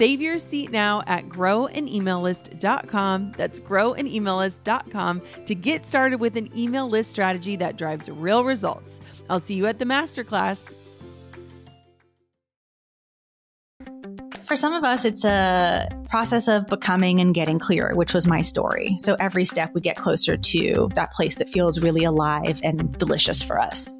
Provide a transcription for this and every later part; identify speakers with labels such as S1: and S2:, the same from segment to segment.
S1: Save your seat now at growanemaillist.com. That's growanemaillist.com to get started with an email list strategy that drives real results. I'll see you at the masterclass.
S2: For some of us, it's a process of becoming and getting clearer, which was my story. So every step we get closer to that place that feels really alive and delicious for us.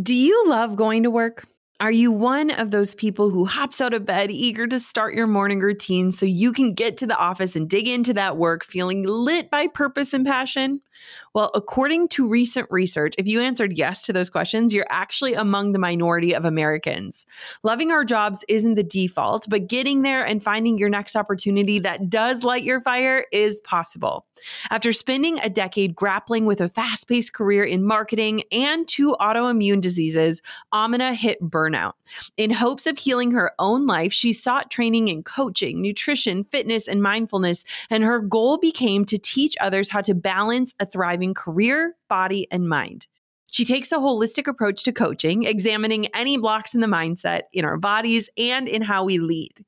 S1: Do you love going to work? Are you one of those people who hops out of bed eager to start your morning routine so you can get to the office and dig into that work feeling lit by purpose and passion? Well, according to recent research, if you answered yes to those questions, you're actually among the minority of Americans. Loving our jobs isn't the default, but getting there and finding your next opportunity that does light your fire is possible. After spending a decade grappling with a fast paced career in marketing and two autoimmune diseases, Amina hit burnout. In hopes of healing her own life, she sought training in coaching, nutrition, fitness, and mindfulness, and her goal became to teach others how to balance a thriving career, body, and mind. She takes a holistic approach to coaching, examining any blocks in the mindset, in our bodies, and in how we lead.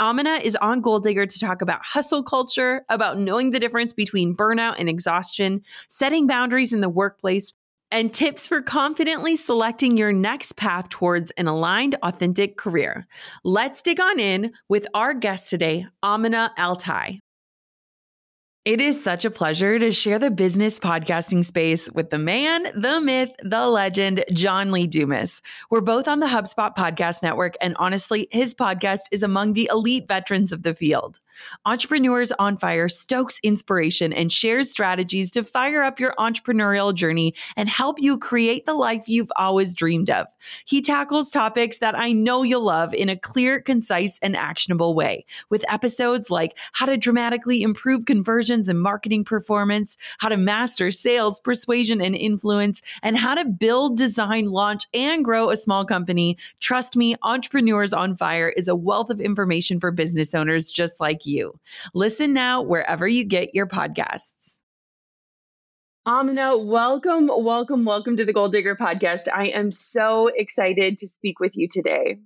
S1: Amina is on Goal Digger to talk about hustle culture, about knowing the difference between burnout and exhaustion, setting boundaries in the workplace, and tips for confidently selecting your next path towards an aligned, authentic career. Let's dig on in with our guest today, Amina AlTai. It is such a pleasure to share the business podcasting space with the man, the myth, the legend, John Lee Dumas. We're both on the HubSpot podcast network, and honestly, his podcast is among the elite veterans of the field. Entrepreneurs on Fire stokes inspiration and shares strategies to fire up your entrepreneurial journey and help you create the life you've always dreamed of. He tackles topics that I know you'll love in a clear, concise, and actionable way, with episodes like how to dramatically improve conversions and marketing performance, how to master sales, persuasion, and influence, and how to build, design, launch, and grow a small company. Trust me, Entrepreneurs on Fire is a wealth of information for business owners just like you. Listen now wherever you get your podcasts. Amina, welcome, welcome, welcome to the Goal Digger podcast. I am so excited to speak with you today.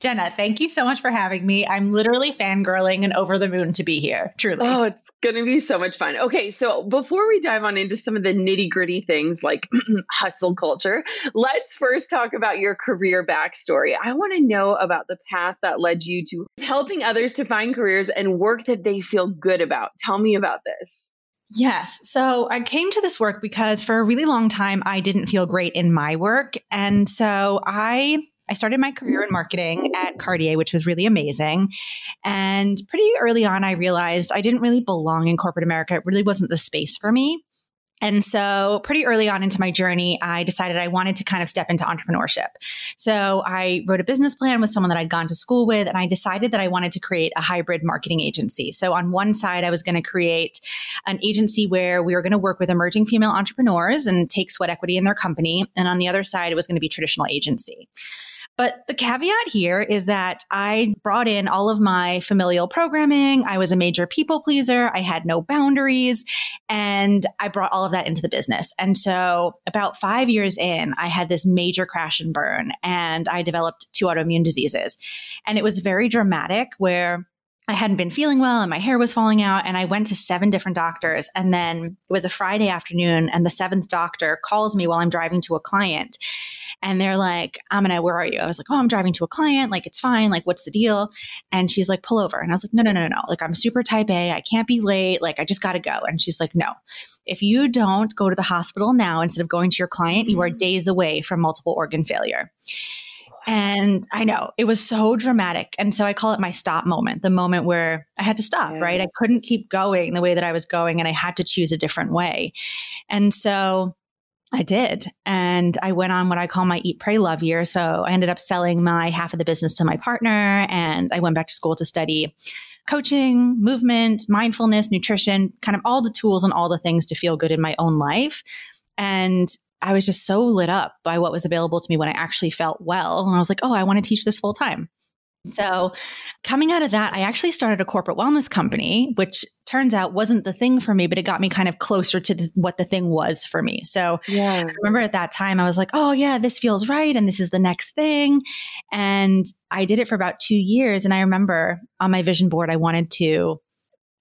S2: Jenna, thank you so much for having me. I'm literally fangirling and over the moon to be here, truly.
S1: Oh, it's going to be so much fun. Okay, so before we dive on into some of the nitty gritty things like hustle culture, let's first talk about your career backstory. I want to know about the path that led you to helping others to find careers and work that they feel good about. Tell me about this.
S2: Yes. So I came to this work because for a really long time I didn't feel great in my work. And so I I started my career in marketing at Cartier, which was really amazing. And pretty early on, I realized I didn't really belong in corporate America. It really wasn't the space for me. And so, pretty early on into my journey, I decided I wanted to kind of step into entrepreneurship. So, I wrote a business plan with someone that I'd gone to school with, and I decided that I wanted to create a hybrid marketing agency. So, on one side, I was going to create an agency where we were going to work with emerging female entrepreneurs and take sweat equity in their company. And on the other side, it was going to be traditional agency. But the caveat here is that I brought in all of my familial programming. I was a major people pleaser. I had no boundaries and I brought all of that into the business. And so about five years in, I had this major crash and burn and I developed two autoimmune diseases. And it was very dramatic where I hadn't been feeling well and my hair was falling out. And I went to seven different doctors. And then it was a Friday afternoon, and the seventh doctor calls me while I'm driving to a client and they're like, Amina, where are you? I was like, oh, I'm driving to a client. Like, it's fine. Like, what's the deal? And she's like, pull over. And I was like, no, no, no, no. Like, I'm super type A. I can't be late. Like, I just got to go. And she's like, no. If you don't go to the hospital now instead of going to your client, you are mm-hmm. days away from multiple organ failure. And I know it was so dramatic. And so I call it my stop moment, the moment where I had to stop, yes. right? I couldn't keep going the way that I was going and I had to choose a different way. And so I did. And I went on what I call my eat, pray, love year. So I ended up selling my half of the business to my partner and I went back to school to study coaching, movement, mindfulness, nutrition, kind of all the tools and all the things to feel good in my own life. And I was just so lit up by what was available to me when I actually felt well. And I was like, oh, I want to teach this full time. So, coming out of that, I actually started a corporate wellness company, which turns out wasn't the thing for me, but it got me kind of closer to the, what the thing was for me. So, yeah. I remember at that time, I was like, oh, yeah, this feels right. And this is the next thing. And I did it for about two years. And I remember on my vision board, I wanted to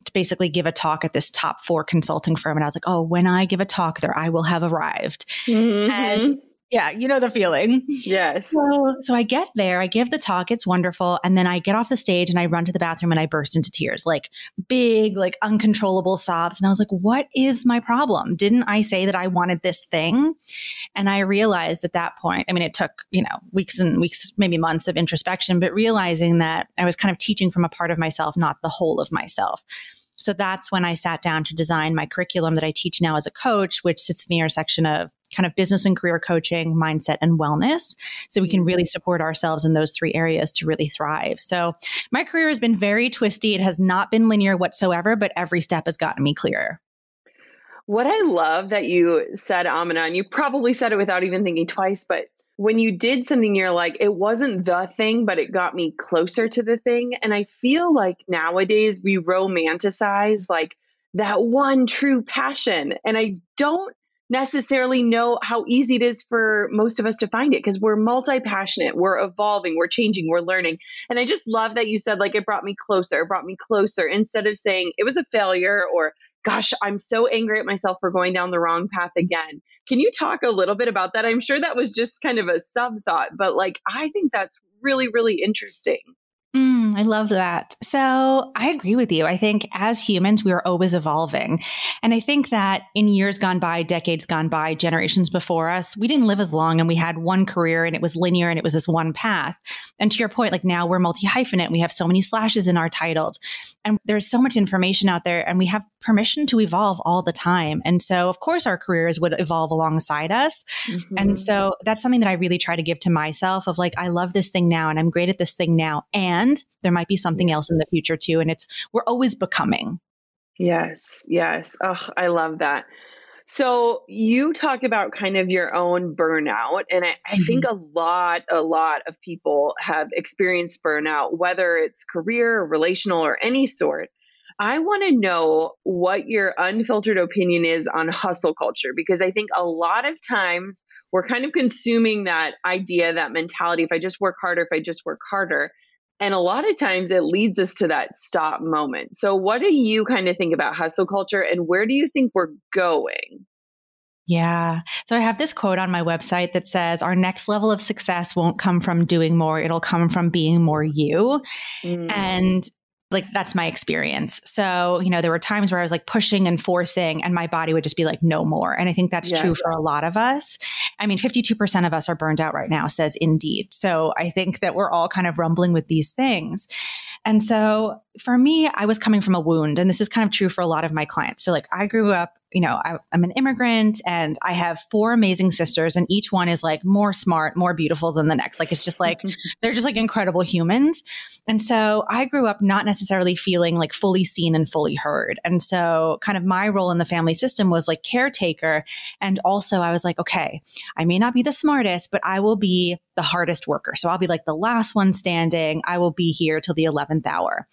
S2: to basically give a talk at this top four consulting firm. And I was like, oh, when I give a talk there, I will have arrived. Mm-hmm. And yeah, you know the feeling.
S3: Yes.
S2: So, so I get there, I give the talk, it's wonderful. And then I get off the stage and I run to the bathroom and I burst into tears, like big, like uncontrollable sobs. And I was like, what is my problem? Didn't I say that I wanted this thing? And I realized at that point, I mean, it took, you know, weeks and weeks, maybe months of introspection, but realizing that I was kind of teaching from a part of myself, not the whole of myself. So that's when I sat down to design my curriculum that I teach now as a coach, which sits in the intersection of kind of business and career coaching, mindset, and wellness. So we can really mm-hmm. support ourselves in those three areas to really thrive. So my career has been very twisty. It has not been linear whatsoever, but every step has gotten me clearer.
S3: What I love that you said, Amina, and you probably said it without even thinking twice, but when you did something, you're like, it wasn't the thing, but it got me closer to the thing. And I feel like nowadays we romanticize like that one true passion. And I don't necessarily know how easy it is for most of us to find it because we're multi passionate, we're evolving, we're changing, we're learning. And I just love that you said, like, it brought me closer, it brought me closer instead of saying it was a failure or gosh, I'm so angry at myself for going down the wrong path again. Can you talk a little bit about that? I'm sure that was just kind of a sub thought, but like, I think that's really, really interesting.
S2: Mm, I love that. So I agree with you. I think as humans, we are always evolving. And I think that in years gone by, decades gone by, generations before us, we didn't live as long and we had one career and it was linear and it was this one path. And to your point, like now we're multi hyphenate. We have so many slashes in our titles and there's so much information out there and we have permission to evolve all the time. And so, of course, our careers would evolve alongside us. Mm-hmm. And so that's something that I really try to give to myself of like, I love this thing now and I'm great at this thing now. And and there might be something else in the future too. And it's, we're always becoming.
S3: Yes, yes. Oh, I love that. So you talk about kind of your own burnout, and I, I, think mm-hmm. a lot, a lot of people have experienced burnout, whether it's career, relational, or any sort. I want to know what your unfiltered opinion is on hustle culture because I think a lot of times we're kind of consuming that idea, that mentality. If I just work harder, if I just work harder, and a lot of times it leads us to that stop moment. So, what do you kind of think about hustle culture and where do you think we're going?
S2: Yeah. So I have this quote on my website that says, Our next level of success won't come from doing more, it'll come from being more you. Mm. And like that's my experience. So, you know, there were times where I was like pushing and forcing and my body would just be like no more. And I think that's true for a lot of us. I mean, 52% of us are burned out right now says Indeed. So, I think that we're all kind of rumbling with these things. And so, for me, I was coming from a wound and this is kind of true for a lot of my clients. So, like I grew up you know, I, I'm an immigrant and I have four amazing sisters, and each one is like more smart, more beautiful than the next. Like, it's just like, they're just like incredible humans. And so I grew up not necessarily feeling like fully seen and fully heard. And so, kind of my role in the family system was like caretaker. And also, I was like, okay, I may not be the smartest, but I will be the hardest worker. So I'll be like the last one standing. I will be here till the 11th hour.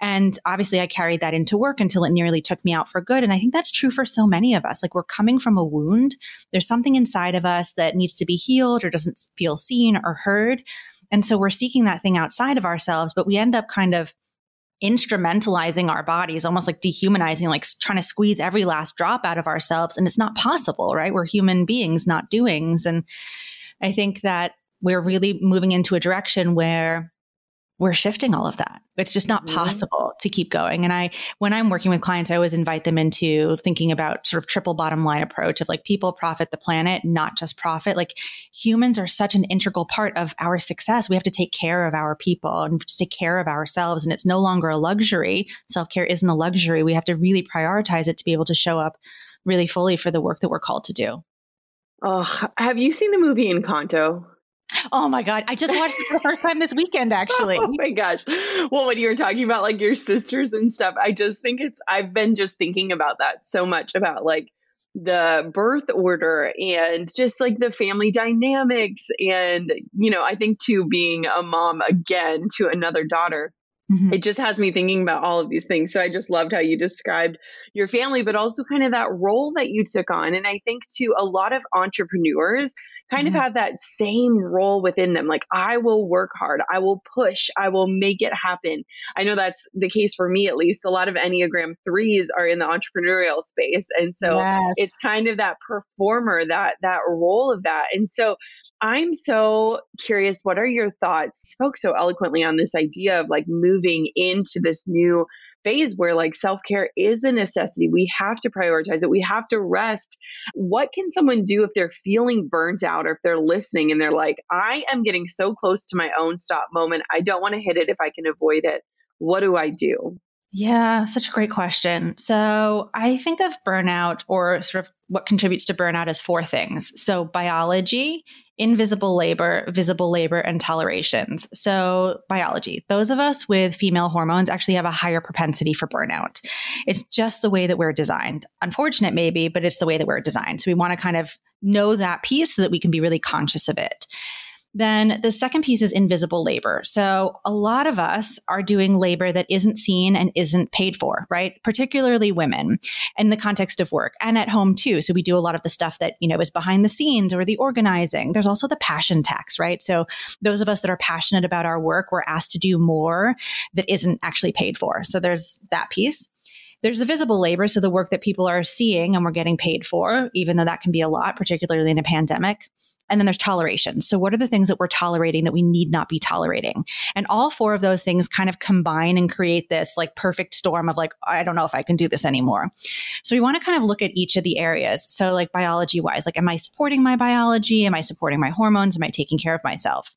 S2: And obviously, I carried that into work until it nearly took me out for good. And I think that's true for so many of us. Like, we're coming from a wound. There's something inside of us that needs to be healed or doesn't feel seen or heard. And so we're seeking that thing outside of ourselves, but we end up kind of instrumentalizing our bodies, almost like dehumanizing, like trying to squeeze every last drop out of ourselves. And it's not possible, right? We're human beings, not doings. And I think that we're really moving into a direction where we're shifting all of that. It's just not mm-hmm. possible to keep going. And I, when I'm working with clients, I always invite them into thinking about sort of triple bottom line approach of like people profit the planet, not just profit. Like humans are such an integral part of our success. We have to take care of our people and take care of ourselves. And it's no longer a luxury. Self care isn't a luxury. We have to really prioritize it to be able to show up really fully for the work that we're called to do.
S3: Oh, have you seen the movie Encanto?
S2: Oh my God. I just watched it for the first time this weekend, oh actually.
S3: oh my gosh. Well, when you were talking about like your sisters and stuff, I just think it's, I've been just thinking about that so much about like the birth order and just like the family dynamics. And, you know, I think too, being a mom again to another daughter, Mm-hmm. It just has me thinking about all of these things. So I just loved how you described your family, but also kind of that role that you took on. And I think to a lot of entrepreneurs kind mm-hmm. of have that same role within them. Like, I will work hard, I will push, I will make it happen. I know that's the case for me, at least. A lot of Enneagram threes are in the entrepreneurial space. And so yes. it's kind of that performer, that that role of that. And so I'm so curious. What are your thoughts? You spoke so eloquently on this idea of like moving into this new phase where like self care is a necessity. We have to prioritize it. We have to rest. What can someone do if they're feeling burnt out or if they're listening and they're like, I am getting so close to my own stop moment. I don't want to hit it if I can avoid it. What do I do?
S2: Yeah, such a great question. So I think of burnout or sort of what contributes to burnout as four things. So biology, invisible labor, visible labor, and tolerations. So, biology, those of us with female hormones actually have a higher propensity for burnout. It's just the way that we're designed. Unfortunate, maybe, but it's the way that we're designed. So, we want to kind of know that piece so that we can be really conscious of it. Then the second piece is invisible labor. So a lot of us are doing labor that isn't seen and isn't paid for, right? Particularly women in the context of work and at home too. So we do a lot of the stuff that, you know, is behind the scenes or the organizing. There's also the passion tax, right? So those of us that are passionate about our work, we're asked to do more that isn't actually paid for. So there's that piece. There's the visible labor, so the work that people are seeing and we're getting paid for, even though that can be a lot, particularly in a pandemic. And then there's toleration. So, what are the things that we're tolerating that we need not be tolerating? And all four of those things kind of combine and create this like perfect storm of like, I don't know if I can do this anymore. So, we want to kind of look at each of the areas. So, like biology wise, like, am I supporting my biology? Am I supporting my hormones? Am I taking care of myself?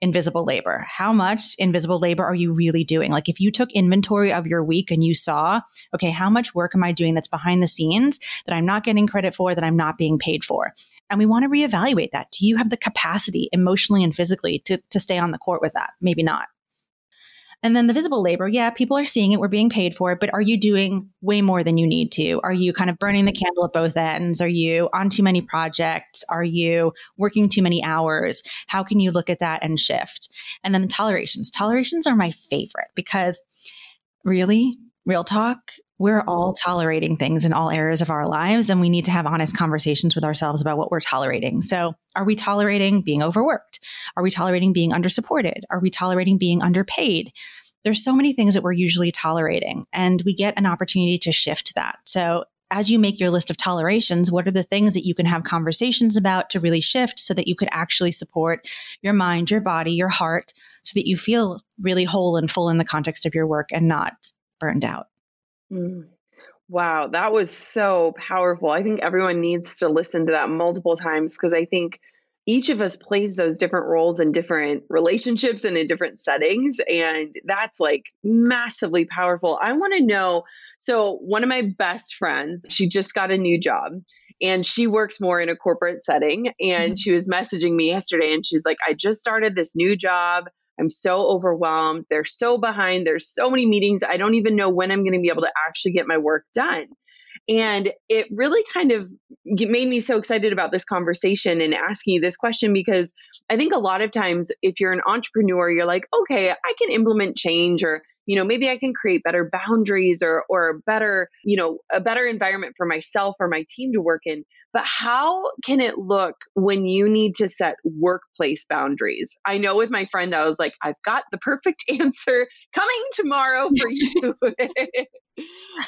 S2: Invisible labor. How much invisible labor are you really doing? Like if you took inventory of your week and you saw, okay, how much work am I doing that's behind the scenes that I'm not getting credit for, that I'm not being paid for? And we want to reevaluate that. Do you have the capacity emotionally and physically to, to stay on the court with that? Maybe not. And then the visible labor, yeah, people are seeing it, we're being paid for it, but are you doing way more than you need to? Are you kind of burning the mm-hmm. candle at both ends? Are you on too many projects? Are you working too many hours? How can you look at that and shift? And then the tolerations. Tolerations are my favorite because really, real talk, we're all tolerating things in all areas of our lives and we need to have honest conversations with ourselves about what we're tolerating. So, are we tolerating being overworked? Are we tolerating being undersupported? Are we tolerating being underpaid? There's so many things that we're usually tolerating and we get an opportunity to shift that. So, as you make your list of tolerations, what are the things that you can have conversations about to really shift so that you could actually support your mind, your body, your heart, so that you feel really whole and full in the context of your work and not burned out?
S3: Mm. Wow, that was so powerful. I think everyone needs to listen to that multiple times because I think each of us plays those different roles in different relationships and in different settings. And that's like massively powerful. I want to know so, one of my best friends, she just got a new job and she works more in a corporate setting. And mm-hmm. she was messaging me yesterday and she's like, I just started this new job. I'm so overwhelmed. They're so behind. There's so many meetings. I don't even know when I'm going to be able to actually get my work done. And it really kind of made me so excited about this conversation and asking you this question because I think a lot of times, if you're an entrepreneur, you're like, okay, I can implement change or you know maybe i can create better boundaries or or better you know a better environment for myself or my team to work in but how can it look when you need to set workplace boundaries? I know with my friend i was like i've got the perfect answer coming tomorrow for you.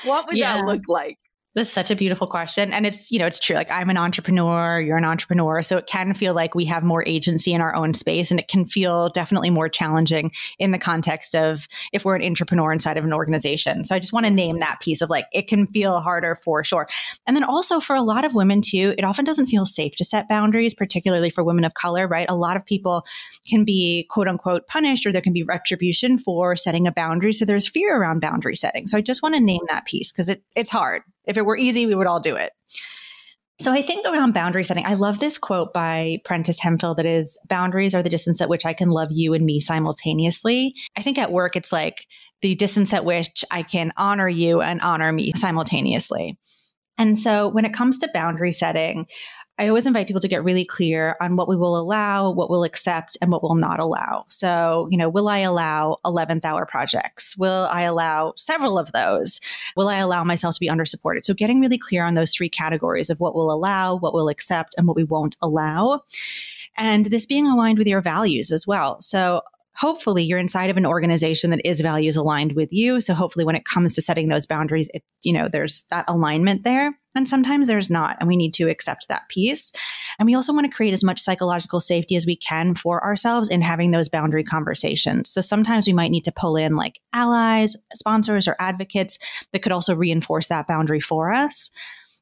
S3: What would yeah. that look like
S2: that's such a beautiful question. And it's, you know, it's true. Like I'm an entrepreneur, you're an entrepreneur. So it can feel like we have more agency in our own space. And it can feel definitely more challenging in the context of if we're an entrepreneur inside of an organization. So I just want to name that piece of like, it can feel harder for sure. And then also for a lot of women too, it often doesn't feel safe to set boundaries, particularly for women of color, right? A lot of people can be quote unquote punished or there can be retribution for setting a boundary. So there's fear around boundary setting. So I just want to name that piece because it, it's hard. If it were easy, we would all do it. So I think around boundary setting, I love this quote by Prentis Hemphill that is boundaries are the distance at which I can love you and me simultaneously. I think at work, it's like the distance at which I can honor you and honor me simultaneously. And so when it comes to boundary setting, I always invite people to get really clear on what we will allow, what we'll accept, and what we'll not allow. So, you know, will I allow 11th hour projects? Will I allow several of those? Will I allow myself to be under supported? So, getting really clear on those three categories of what we'll allow, what we'll accept, and what we won't allow. And this being aligned with your values as well. So, hopefully you're inside of an organization that is values aligned with you so hopefully when it comes to setting those boundaries it you know there's that alignment there and sometimes there's not and we need to accept that piece. And we also want to create as much psychological safety as we can for ourselves in having those boundary conversations. So sometimes we might need to pull in like allies sponsors or advocates that could also reinforce that boundary for us.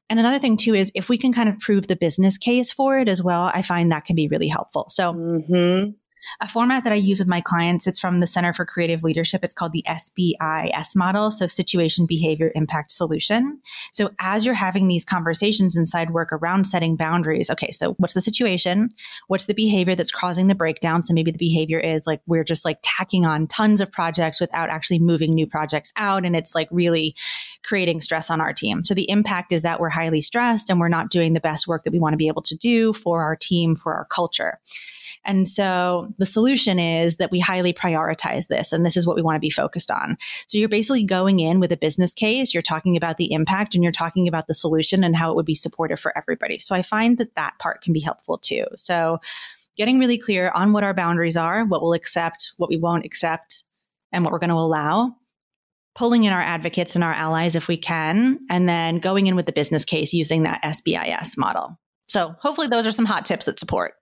S2: And another thing too is if we can kind of prove the business case for it as well, I find that can be really helpful. So mm-hmm a format that I use with my clients. It's from the Center for Creative Leadership. It's called the SBIS model. So situation, behavior, impact, solution. So as you're having these conversations inside work around setting boundaries, okay, so what's the situation? What's the behavior that's causing the breakdown? So maybe the behavior is like we're just like tacking on tons of projects without actually moving new projects out. And it's like really creating stress on our team. So the impact is that we're highly stressed and we're not doing the best work that we want to be able to do for our team, for our culture. And so the solution is that we highly prioritize this, and this is what we want to be focused on. So you're basically going in with a business case, you're talking about the impact, and you're talking about the solution and how it would be supportive for everybody. So I find that that part can be helpful too. So getting really clear on what our boundaries are, what we'll accept, what we won't accept, and what we're going to allow pulling in our advocates and our allies if we can, and then going in with the business case using that SBIS model. So hopefully those are some hot tips that support.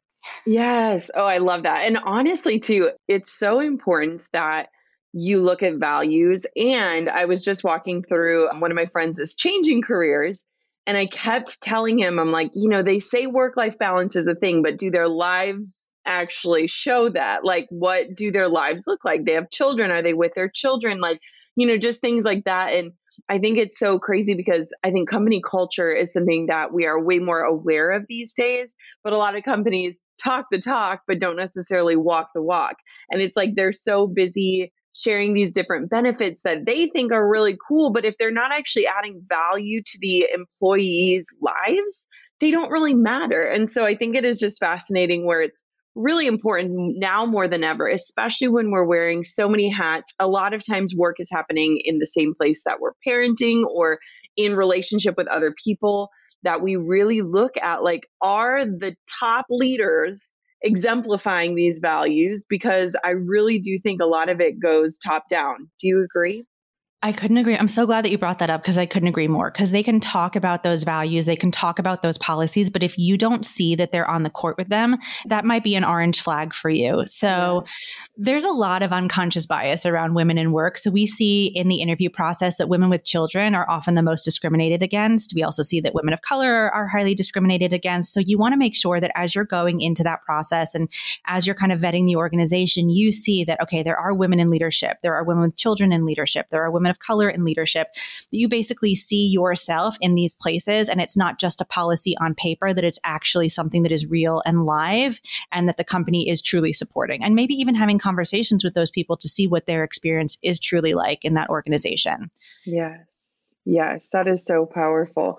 S3: Yes. Oh, I love that. And honestly, too, it's so important that you look at values. And I was just walking through um, one of my friends is changing careers. And I kept telling him, I'm like, you know, they say work life balance is a thing, but do their lives actually show that? Like, what do their lives look like? They have children. Are they with their children? Like, you know, just things like that. And I think it's so crazy because I think company culture is something that we are way more aware of these days. But a lot of companies talk the talk, but don't necessarily walk the walk. And it's like they're so busy sharing these different benefits that they think are really cool. But if they're not actually adding value to the employees' lives, they don't really matter. And so I think it is just fascinating where it's really important now more than ever, especially when we're wearing so many hats. A lot of times, work is happening in the same place that we're parenting or in relationship with other people. That we really look at like, are the top leaders exemplifying these values? Because I really do think a lot of it goes top down. Do you agree?
S2: I couldn't agree. I'm so glad that you brought that up because I couldn't agree more. Because they can talk about those values, they can talk about those policies, but if you don't see that they're on the court with them, that might be an orange flag for you. So there's a lot of unconscious bias around women in work. So we see in the interview process that women with children are often the most discriminated against. We also see that women of color are highly discriminated against. So you want to make sure that as you're going into that process and as you're kind of vetting the organization, you see that, okay, there are women in leadership, there are women with children in leadership, there are women women of color in leadership, that you basically see yourself in these places and it's not just a policy on paper, that it's actually something that is real and live and that the company is truly supporting. And maybe even having conversations with those people to see what their experience is truly like in that organization.
S3: Yes. Yes, that is so powerful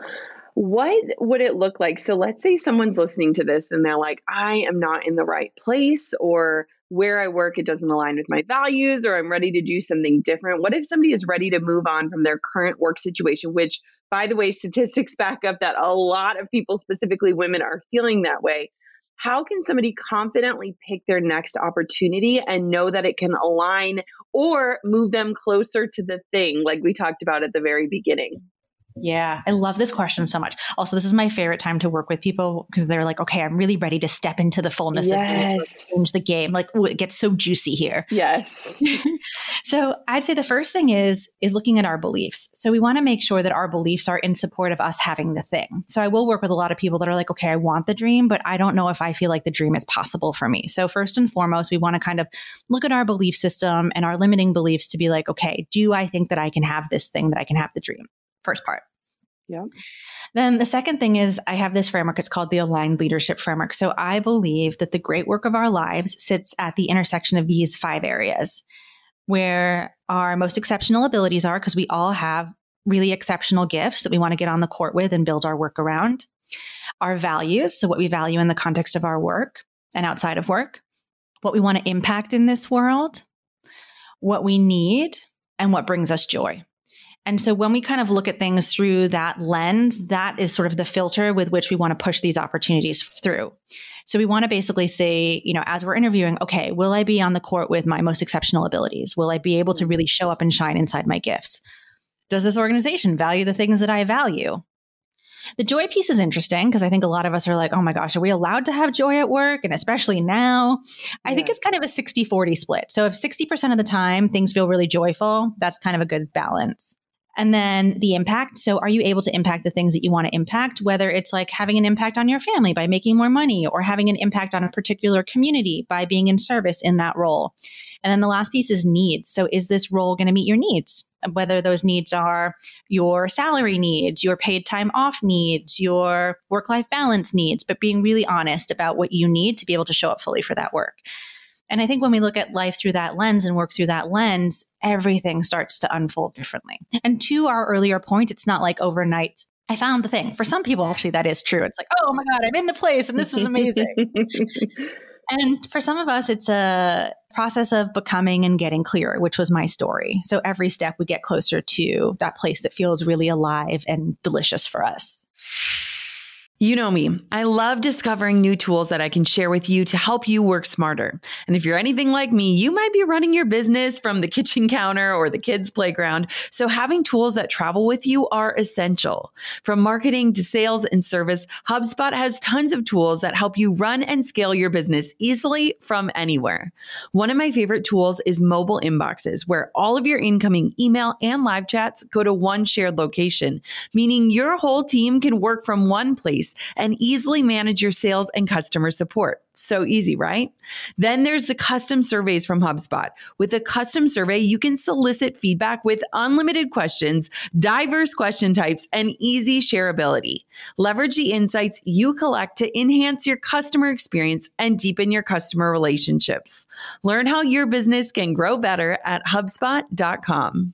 S3: what would it look like? So let's say someone's listening to this and they're like, I am not in the right place, or where I work, it doesn't align with my values, or I'm ready to do something different. What if somebody is ready to move on from their current work situation, which, by the way, statistics back up that a lot of people, specifically women, are feeling that way? How can somebody confidently pick their next opportunity and know that it can align or move them closer to the thing, like we talked about at the very beginning?
S2: Yeah, I love this question so much. Also, this is my favorite time to work with people because they're like, okay, I'm really ready to step into the fullness yes. of change the game. Like, ooh, it gets so juicy here.
S3: Yes.
S2: so I'd say the first thing is is looking at our beliefs. So we want to make sure that our beliefs are in support of us having the thing. So I will work with a lot of people that are like, okay, I want the dream, but I don't know if I feel like the dream is possible for me. So first and foremost, we want to kind of look at our belief system and our limiting beliefs to be like, okay, do I think that I can have this thing, that I can have the dream? First part.
S3: Yeah.
S2: Then the second thing is I have this framework. It's called the aligned leadership framework. So I believe that the great work of our lives sits at the intersection of these five areas where our most exceptional abilities are, because we all have really exceptional gifts that we want to get on the court with and build our work around. Our values, so what we value in the context of our work and outside of work, what we want to impact in this world, what we need, and what brings us joy. And so when we kind of look at things through that lens, that is sort of the filter with which we want to push these opportunities through. So we want to basically say, you know, as we're interviewing, okay, will I be on the court with my most exceptional abilities? Will I be able to mm-hmm. really show up and shine inside my gifts? Does this organization value the things that I value? The joy piece is interesting because I think a lot of us are like, oh my gosh, are we allowed to have joy at work? And especially now, I think it's kind of a 60 40 split. So if 60% of the time things feel really joyful, that's kind of a good balance. And then the impact. So, are you able to impact the things that you want to impact, whether it's like having an impact on your family by making more money or having an impact on a particular community by being in service in that role? And then the last piece is needs. So, is this role going to meet your needs? Whether those needs are your salary needs, your paid time off needs, your work life balance needs, but being really honest about what you need to be able to show up fully for that work. And I think when we look at life through that lens and work through that lens, everything starts to unfold differently. And to our earlier point, it's not like overnight. I found the thing. For some people, actually, that is true. It's like, oh my God, I'm in the place and this is amazing. and for some of us, it's a process of becoming and getting clearer, which was my story. So every step we get closer to that place that feels really alive and delicious for us.
S1: You know me. I love discovering new tools that I can share with you to help you work smarter. And if you're anything like me, you might be running your business from the kitchen counter or the kids' playground. So having tools that travel with you are essential. From marketing to sales and service, HubSpot has tons of tools that help you run and scale your business easily from anywhere. One of my favorite tools is mobile inboxes, where all of your incoming email and live chats go to one shared location, meaning your whole team can work from one place and easily manage your sales and customer support. So easy, right? Then there's the custom surveys from HubSpot. With a custom survey, you can solicit feedback with unlimited questions, diverse question types, and easy shareability. Leverage the insights you collect to enhance your customer experience and deepen your customer relationships. Learn how your business can grow better at HubSpot.com.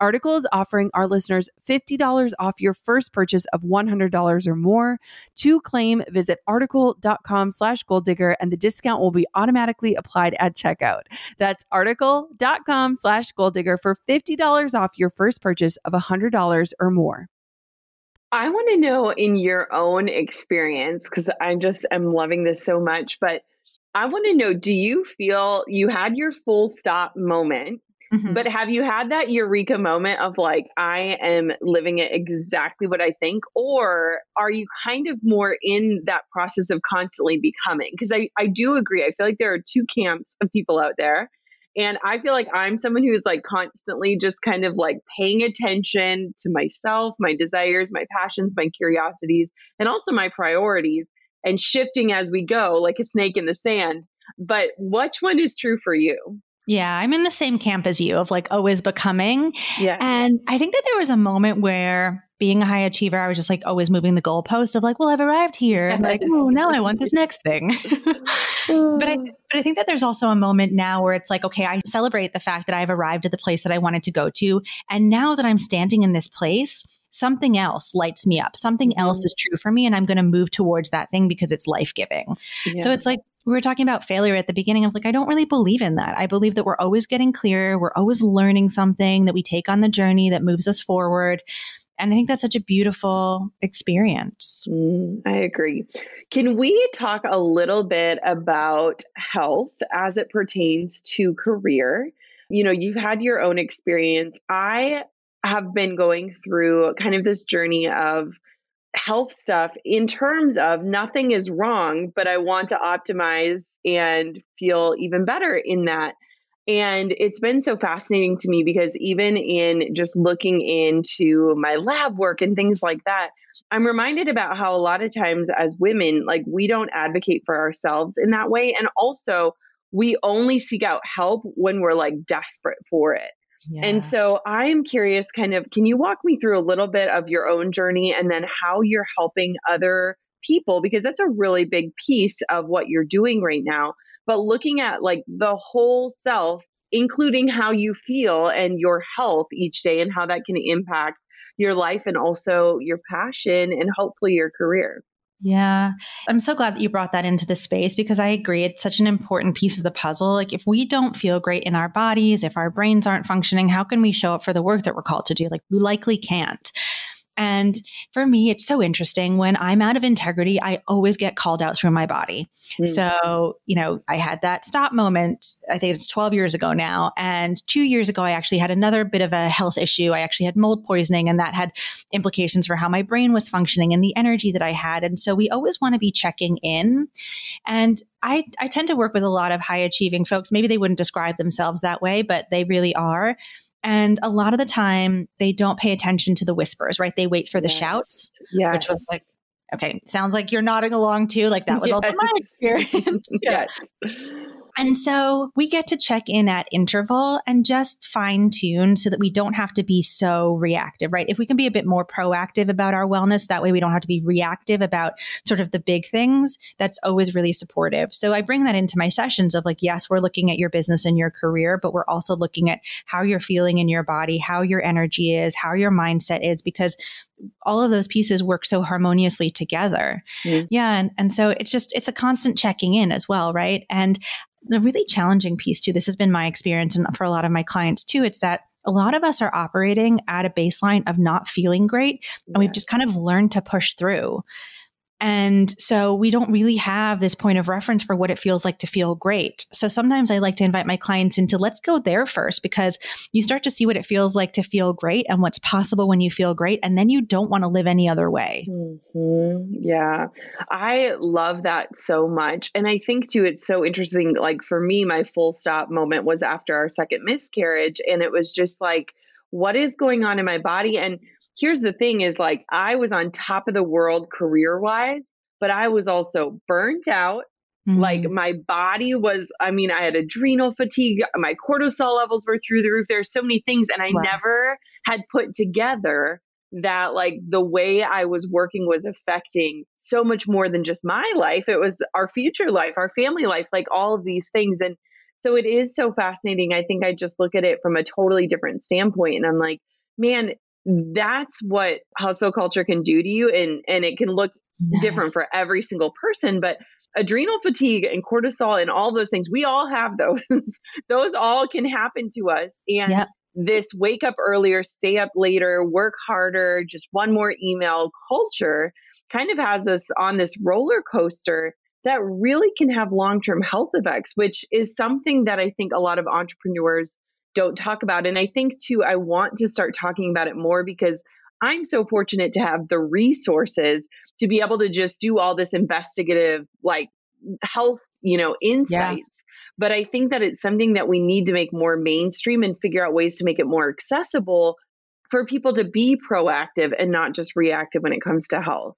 S1: Article is offering our listeners $50 off your first purchase of $100 or more. To claim, visit article.com slash goal digger and the discount will be automatically applied at checkout. That's article.com slash goal digger for $50 off your first purchase of $100 or more.
S3: I want to know in your own experience, because I just am loving this so much, but I want to know do you feel you had your full stop moment Mm-hmm. But have you had that eureka moment of like, I am living it exactly what I think? Or are you kind of more in that process of constantly becoming? Because I, I do agree. I feel like there are two camps of people out there. And I feel like I'm someone who's like constantly just kind of like paying attention to myself, my desires, my passions, my curiosities, and also my priorities and shifting as we go like a snake in the sand. But which one is true for you?
S2: Yeah, I'm in the same camp as you of like oh, always becoming. Yeah. And I think that there was a moment where being a high achiever, I was just like always moving the goalpost of like, well, I've arrived here. And like, oh, now I want this next thing. but I but I think that there's also a moment now where it's like, okay, I celebrate the fact that I've arrived at the place that I wanted to go to. And now that I'm standing in this place, something else lights me up. Something mm-hmm. else is true for me. And I'm going to move towards that thing because it's life giving. Yeah. So it's like we were talking about failure at the beginning of like, I don't really believe in that. I believe that we're always getting clearer. We're always learning something that we take on the journey that moves us forward. And I think that's such a beautiful experience.
S3: Mm, I agree. Can we talk a little bit about health as it pertains to career? You know, you've had your own experience. I have been going through kind of this journey of health stuff in terms of nothing is wrong, but I want to optimize and feel even better in that. And it's been so fascinating to me because even in just looking into my lab work and things like that, I'm reminded about how a lot of times as women, like we don't advocate for ourselves in that way. And also, we only seek out help when we're like desperate for it. And so I'm curious kind of can you walk me through a little bit of your own journey and then how you're helping other people because that's a really big piece of what you're doing right now. But looking at like the whole self including how you feel and your health each day and how that can impact your life and also your passion and hopefully your career.
S2: Yeah. I'm so glad that you brought that into the space because I agree. It's such an important piece of the puzzle. Like, if we don't feel great in our bodies, if our brains aren't functioning, how can we show up for the work that we're called to do? Like, we likely can't. And for me, it's so interesting. When I'm out of integrity, I always get called out through my body. Mm. So, you know, I had that stop moment. I think it's 12 years ago now. And two years ago, I actually had another bit of a health issue. I actually had mold poisoning, and that had implications for how my brain was functioning and the energy that I had. And so we always want to be checking in. And I, I tend to work with a lot of high achieving folks. Maybe they wouldn't describe themselves that way, but they really are. And a lot of the time, they don't pay attention to the whispers, right? They wait for the yes. shout, yes. which was like, okay, sounds like you're nodding along too. Like that was yes. also my experience. yes. And so we get to check in at interval and just fine tune so that we don't have to be so reactive, right? If we can be a bit more proactive about our wellness, that way we don't have to be reactive about sort of the big things, that's always really supportive. So I bring that into my sessions of like, yes, we're looking at your business and your career, but we're also looking at how you're feeling in your body, how your energy is, how your mindset is, because all of those pieces work so harmoniously together. Mm. Yeah. And, and so it's just, it's a constant checking in as well, right? And the really challenging piece too, this has been my experience and for a lot of my clients too, it's that a lot of us are operating at a baseline of not feeling great. And we've just kind of learned to push through. And so we don't really have this point of reference for what it feels like to feel great. So sometimes I like to invite my clients into let's go there first because you start to see what it feels like to feel great and what's possible when you feel great. And then you don't want to live any other way.
S3: Mm-hmm. Yeah. I love that so much. And I think too, it's so interesting. Like for me, my full stop moment was after our second miscarriage. And it was just like, what is going on in my body? And here's the thing is like I was on top of the world career wise, but I was also burnt out. Mm-hmm. Like my body was, I mean, I had adrenal fatigue, my cortisol levels were through the roof. There's so many things. And I wow. never had put together that like the way I was working was affecting so much more than just my life. It was our future life, our family life, like all of these things. And so it is so fascinating. I think I just look at it from a totally different standpoint. And I'm like, man, that's what hustle culture can do to you and and it can look yes. different for every single person but adrenal fatigue and cortisol and all those things we all have those those all can happen to us and yep. this wake up earlier stay up later work harder just one more email culture kind of has us on this roller coaster that really can have long term health effects which is something that i think a lot of entrepreneurs don't talk about. And I think too, I want to start talking about it more because I'm so fortunate to have the resources to be able to just do all this investigative, like health, you know, insights. Yeah. But I think that it's something that we need to make more mainstream and figure out ways to make it more accessible for people to be proactive and not just reactive when it comes to health.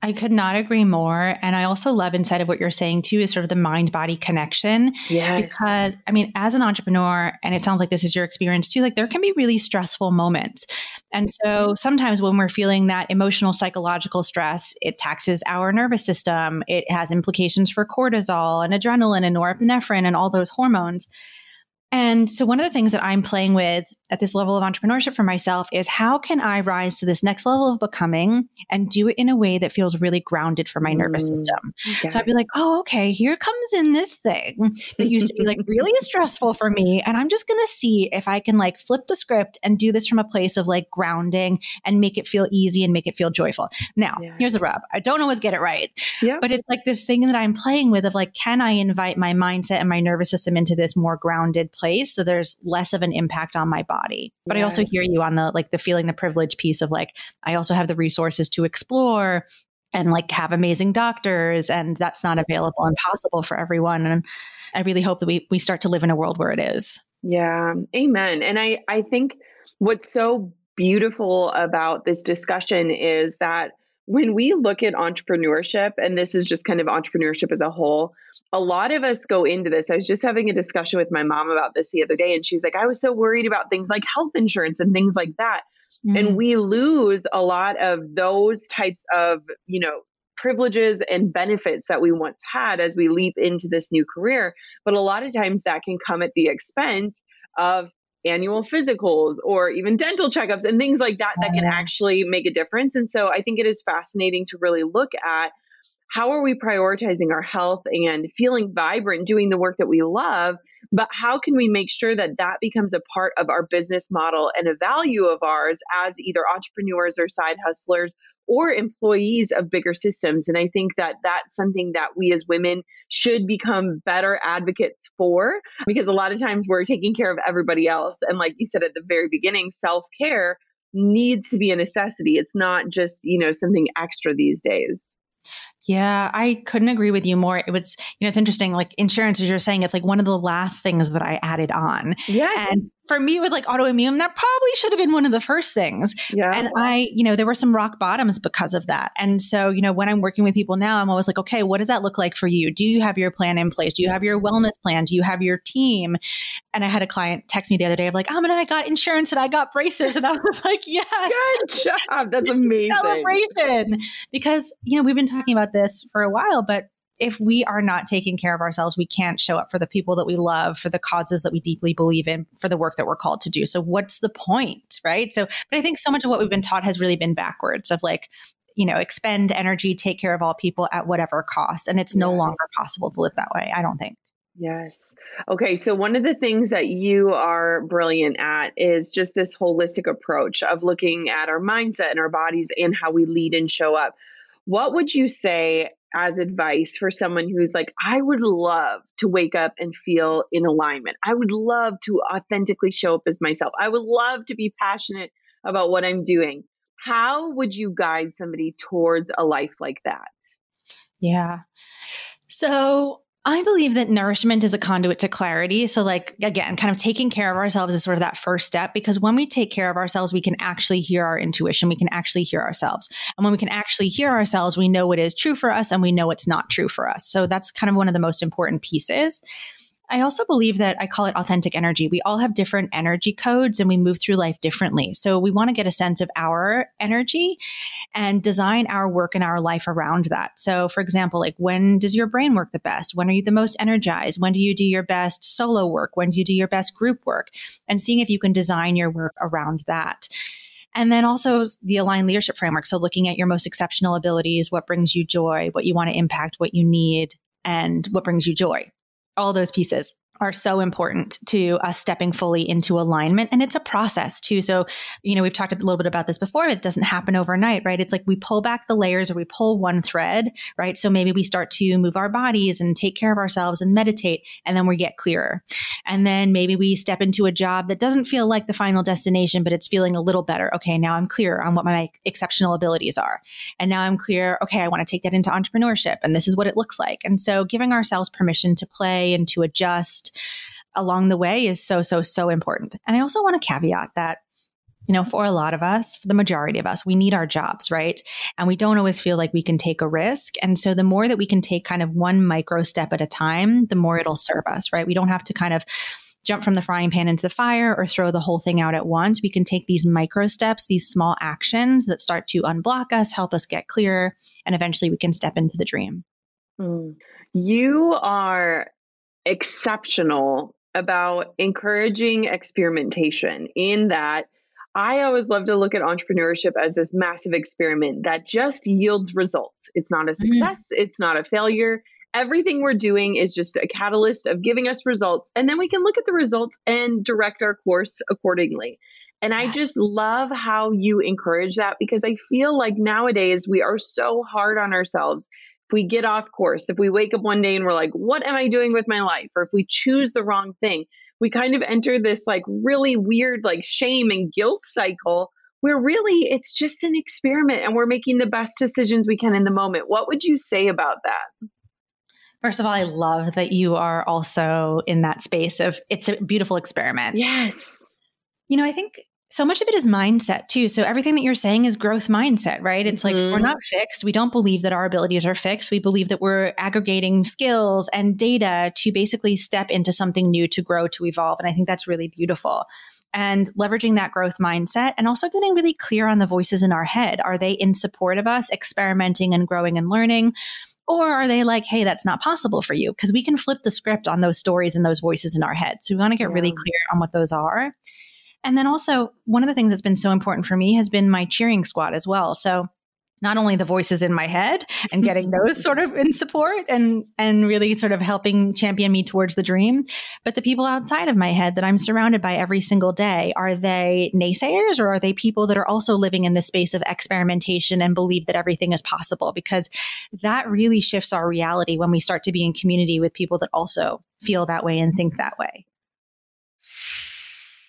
S2: I could not agree more. And I also love inside of what you're saying too is sort of the mind body connection.
S3: Yes.
S2: Because I mean, as an entrepreneur, and it sounds like this is your experience too, like there can be really stressful moments. And so sometimes when we're feeling that emotional, psychological stress, it taxes our nervous system. It has implications for cortisol and adrenaline and norepinephrine and all those hormones. And so, one of the things that I'm playing with at this level of entrepreneurship for myself is how can I rise to this next level of becoming and do it in a way that feels really grounded for my nervous mm, system? Yes. So I'd be like, oh, okay, here comes in this thing that used to be like really stressful for me. And I'm just going to see if I can like flip the script and do this from a place of like grounding and make it feel easy and make it feel joyful. Now, yes. here's the rub I don't always get it right, yeah. but it's like this thing that I'm playing with of like, can I invite my mindset and my nervous system into this more grounded place so there's less of an impact on my body. But yes. I also hear you on the like the feeling the privilege piece of like I also have the resources to explore and like have amazing doctors and that's not available and possible for everyone and I really hope that we we start to live in a world where it is.
S3: Yeah. Amen. And I I think what's so beautiful about this discussion is that when we look at entrepreneurship and this is just kind of entrepreneurship as a whole a lot of us go into this. I was just having a discussion with my mom about this the other day, and she's like, I was so worried about things like health insurance and things like that. Mm-hmm. And we lose a lot of those types of, you know, privileges and benefits that we once had as we leap into this new career. But a lot of times that can come at the expense of annual physicals or even dental checkups and things like that that can uh-huh. actually make a difference. And so I think it is fascinating to really look at how are we prioritizing our health and feeling vibrant doing the work that we love but how can we make sure that that becomes a part of our business model and a value of ours as either entrepreneurs or side hustlers or employees of bigger systems and i think that that's something that we as women should become better advocates for because a lot of times we're taking care of everybody else and like you said at the very beginning self-care needs to be a necessity it's not just you know something extra these days
S2: yeah, I couldn't agree with you more. It was, you know, it's interesting. Like insurance, as you're saying, it's like one of the last things that I added on.
S3: Yeah.
S2: And for me with like autoimmune, that probably should have been one of the first things.
S3: Yeah.
S2: And I, you know, there were some rock bottoms because of that. And so, you know, when I'm working with people now, I'm always like, okay, what does that look like for you? Do you have your plan in place? Do you have your wellness plan? Do you have your team? And I had a client text me the other day of like, oh, man, I got insurance and I got braces. And I was like, yes.
S3: Good job. That's amazing.
S2: Celebration. Because, you know, we've been talking about this for a while, but if we are not taking care of ourselves, we can't show up for the people that we love, for the causes that we deeply believe in, for the work that we're called to do. So, what's the point, right? So, but I think so much of what we've been taught has really been backwards of like, you know, expend energy, take care of all people at whatever cost. And it's yes. no longer possible to live that way, I don't think.
S3: Yes. Okay. So, one of the things that you are brilliant at is just this holistic approach of looking at our mindset and our bodies and how we lead and show up. What would you say as advice for someone who's like, I would love to wake up and feel in alignment? I would love to authentically show up as myself. I would love to be passionate about what I'm doing. How would you guide somebody towards a life like that?
S2: Yeah. So I believe that nourishment is a conduit to clarity. So, like, again, kind of taking care of ourselves is sort of that first step because when we take care of ourselves, we can actually hear our intuition. We can actually hear ourselves. And when we can actually hear ourselves, we know what is true for us and we know what's not true for us. So, that's kind of one of the most important pieces. I also believe that I call it authentic energy. We all have different energy codes and we move through life differently. So we want to get a sense of our energy and design our work and our life around that. So, for example, like when does your brain work the best? When are you the most energized? When do you do your best solo work? When do you do your best group work? And seeing if you can design your work around that. And then also the aligned leadership framework. So looking at your most exceptional abilities, what brings you joy, what you want to impact, what you need, and what brings you joy all those pieces are so important to us stepping fully into alignment. And it's a process too. So, you know, we've talked a little bit about this before. It doesn't happen overnight, right? It's like we pull back the layers or we pull one thread, right? So maybe we start to move our bodies and take care of ourselves and meditate, and then we get clearer. And then maybe we step into a job that doesn't feel like the final destination, but it's feeling a little better. Okay, now I'm clear on what my exceptional abilities are. And now I'm clear, okay, I want to take that into entrepreneurship, and this is what it looks like. And so giving ourselves permission to play and to adjust along the way is so, so, so important. And I also want to caveat that you know, for a lot of us, for the majority of us, we need our jobs, right? And we don't always feel like we can take a risk. And so the more that we can take kind of one micro step at a time, the more it'll serve us, right? We don't have to kind of jump from the frying pan into the fire or throw the whole thing out at once. We can take these micro steps, these small actions that start to unblock us, help us get clearer, and eventually we can step into the dream.
S3: Mm. You are exceptional about encouraging experimentation in that I always love to look at entrepreneurship as this massive experiment that just yields results. It's not a mm-hmm. success, mm. it's not a failure. Everything we're doing is just a catalyst of giving us results. And then we can look at the results and direct our course accordingly. And I just love how you encourage that because I feel like nowadays we are so hard on ourselves if we get off course, if we wake up one day and we're like, what am I doing with my life? Or if we choose the wrong thing, we kind of enter this like really weird, like shame and guilt cycle where really it's just an experiment and we're making the best decisions we can in the moment. What would you say about that?
S2: First of all, I love that you are also in that space of it's a beautiful experiment.
S3: Yes.
S2: You know, I think so much of it is mindset too. So everything that you're saying is growth mindset, right? It's mm-hmm. like we're mm-hmm. not fixed. We don't believe that our abilities are fixed. We believe that we're aggregating skills and data to basically step into something new to grow, to evolve. And I think that's really beautiful. And leveraging that growth mindset and also getting really clear on the voices in our head. Are they in support of us experimenting and growing and learning? Or are they like, hey, that's not possible for you? Because we can flip the script on those stories and those voices in our head. So we want to get yeah. really clear on what those are. And then also, one of the things that's been so important for me has been my cheering squad as well. So, not only the voices in my head and getting those sort of in support and and really sort of helping champion me towards the dream but the people outside of my head that i'm surrounded by every single day are they naysayers or are they people that are also living in the space of experimentation and believe that everything is possible because that really shifts our reality when we start to be in community with people that also feel that way and think that way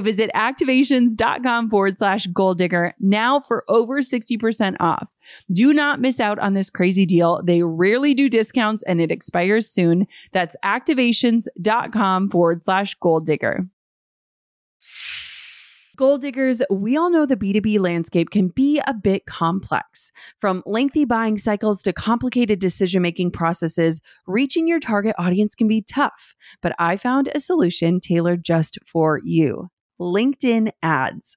S1: visit activations.com forward slash goal digger now for over 60% off. Do not miss out on this crazy deal. They rarely do discounts and it expires soon. That's activations.com forward slash goal digger. Goal diggers, we all know the B2B landscape can be a bit complex. From lengthy buying cycles to complicated decision making processes, reaching your target audience can be tough. But I found a solution tailored just for you. LinkedIn ads.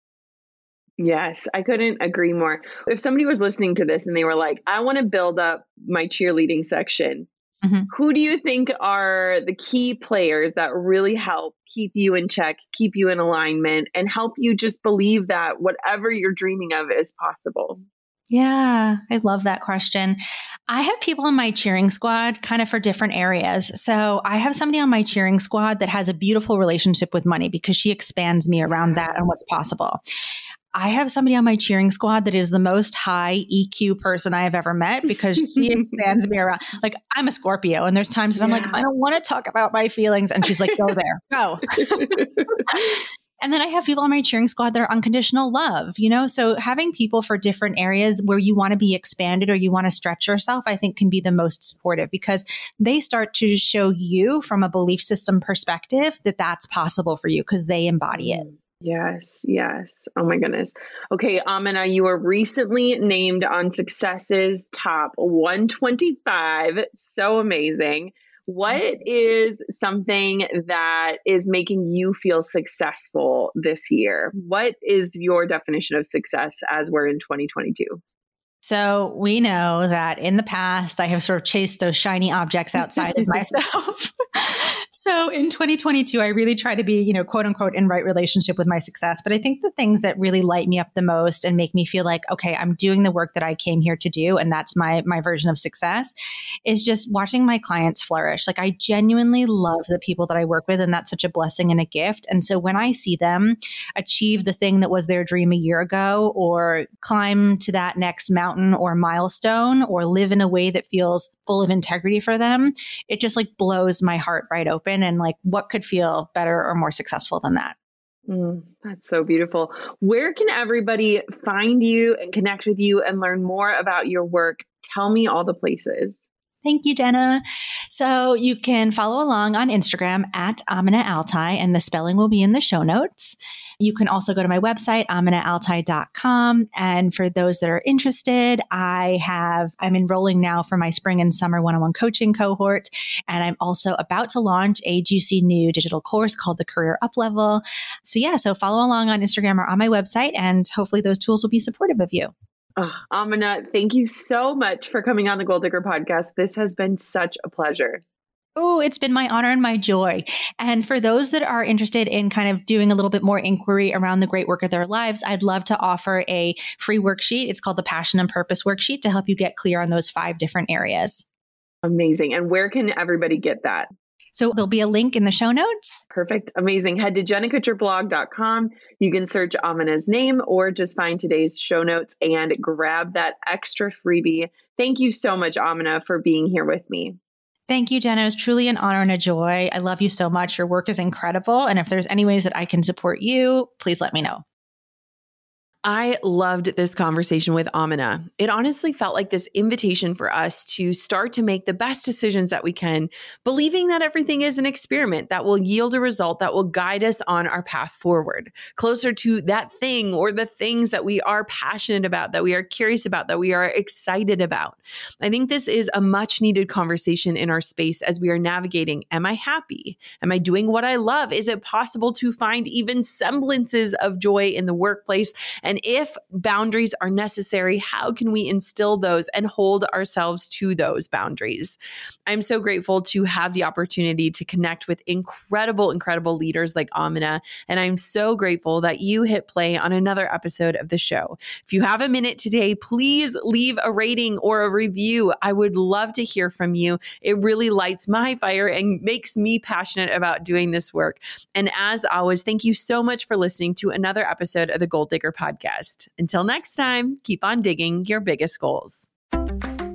S3: Yes, I couldn't agree more. If somebody was listening to this and they were like, I want to build up my cheerleading section, mm-hmm. who do you think are the key players that really help keep you in check, keep you in alignment, and help you just believe that whatever you're dreaming of is possible?
S2: Yeah, I love that question. I have people on my cheering squad kind of for different areas. So I have somebody on my cheering squad that has a beautiful relationship with money because she expands me around that and what's possible. I have somebody on my cheering squad that is the most high EQ person I have ever met because she expands me around. Like I'm a Scorpio, and there's times that I'm like, I don't want to talk about my feelings, and she's like, Go there, go. and then I have people on my cheering squad that are unconditional love. You know, so having people for different areas where you want to be expanded or you want to stretch yourself, I think can be the most supportive because they start to show you from a belief system perspective that that's possible for you because they embody it. Mm.
S3: Yes, yes. Oh my goodness. Okay, Amina, you were recently named on Success's top 125. So amazing. What is something that is making you feel successful this year? What is your definition of success as we're in 2022?
S2: So we know that in the past, I have sort of chased those shiny objects outside of myself. So in 2022, I really try to be, you know, quote unquote, in right relationship with my success. But I think the things that really light me up the most and make me feel like, okay, I'm doing the work that I came here to do, and that's my my version of success, is just watching my clients flourish. Like I genuinely love the people that I work with, and that's such a blessing and a gift. And so when I see them achieve the thing that was their dream a year ago, or climb to that next mountain or milestone, or live in a way that feels full of integrity for them, it just like blows my heart right open. And like, what could feel better or more successful than that?
S3: Mm, that's so beautiful. Where can everybody find you and connect with you and learn more about your work? Tell me all the places.
S2: Thank you, Jenna. So you can follow along on Instagram at Amina AlTai, and the spelling will be in the show notes. You can also go to my website, aminaaltai.com. And for those that are interested, I have, I'm enrolling now for my spring and summer one on one coaching cohort. And I'm also about to launch a juicy new digital course called the Career Up Level. So yeah, so follow along on Instagram or on my website, and hopefully those tools will be supportive of you.
S3: Oh, Amina, thank you so much for coming on the Goal Digger podcast. This has been such a pleasure.
S2: Oh, it's been my honor and my joy. And for those that are interested in kind of doing a little bit more inquiry around the great work of their lives, I'd love to offer a free worksheet. It's called the Passion and Purpose Worksheet to help you get clear on those five different areas.
S3: Amazing. And where can everybody get that?
S2: So there'll be a link in the show notes.
S3: Perfect. Amazing. Head to jennakutcherblog.com. You can search Amina's name or just find today's show notes and grab that extra freebie. Thank you so much, Amina, for being here with me.
S2: Thank you, Jenna. It was truly an honor and a joy. I love you so much. Your work is incredible. And if there's any ways that I can support you, please let me know.
S1: I loved this conversation with Amina. It honestly felt like this invitation for us to start to make the best decisions that we can, believing that everything is an experiment that will yield a result that will guide us on our path forward, closer to that thing or the things that we are passionate about, that we are curious about, that we are excited about. I think this is a much needed conversation in our space as we are navigating Am I happy? Am I doing what I love? Is it possible to find even semblances of joy in the workplace? If boundaries are necessary, how can we instill those and hold ourselves to those boundaries? I'm so grateful to have the opportunity to connect with incredible, incredible leaders like Amina. And I'm so grateful that you hit play on another episode of the show. If you have a minute today, please leave a rating or a review. I would love to hear from you. It really lights my fire and makes me passionate about doing this work. And as always, thank you so much for listening to another episode of the Goal Digger Podcast podcast. Until next time, keep on digging your biggest goals.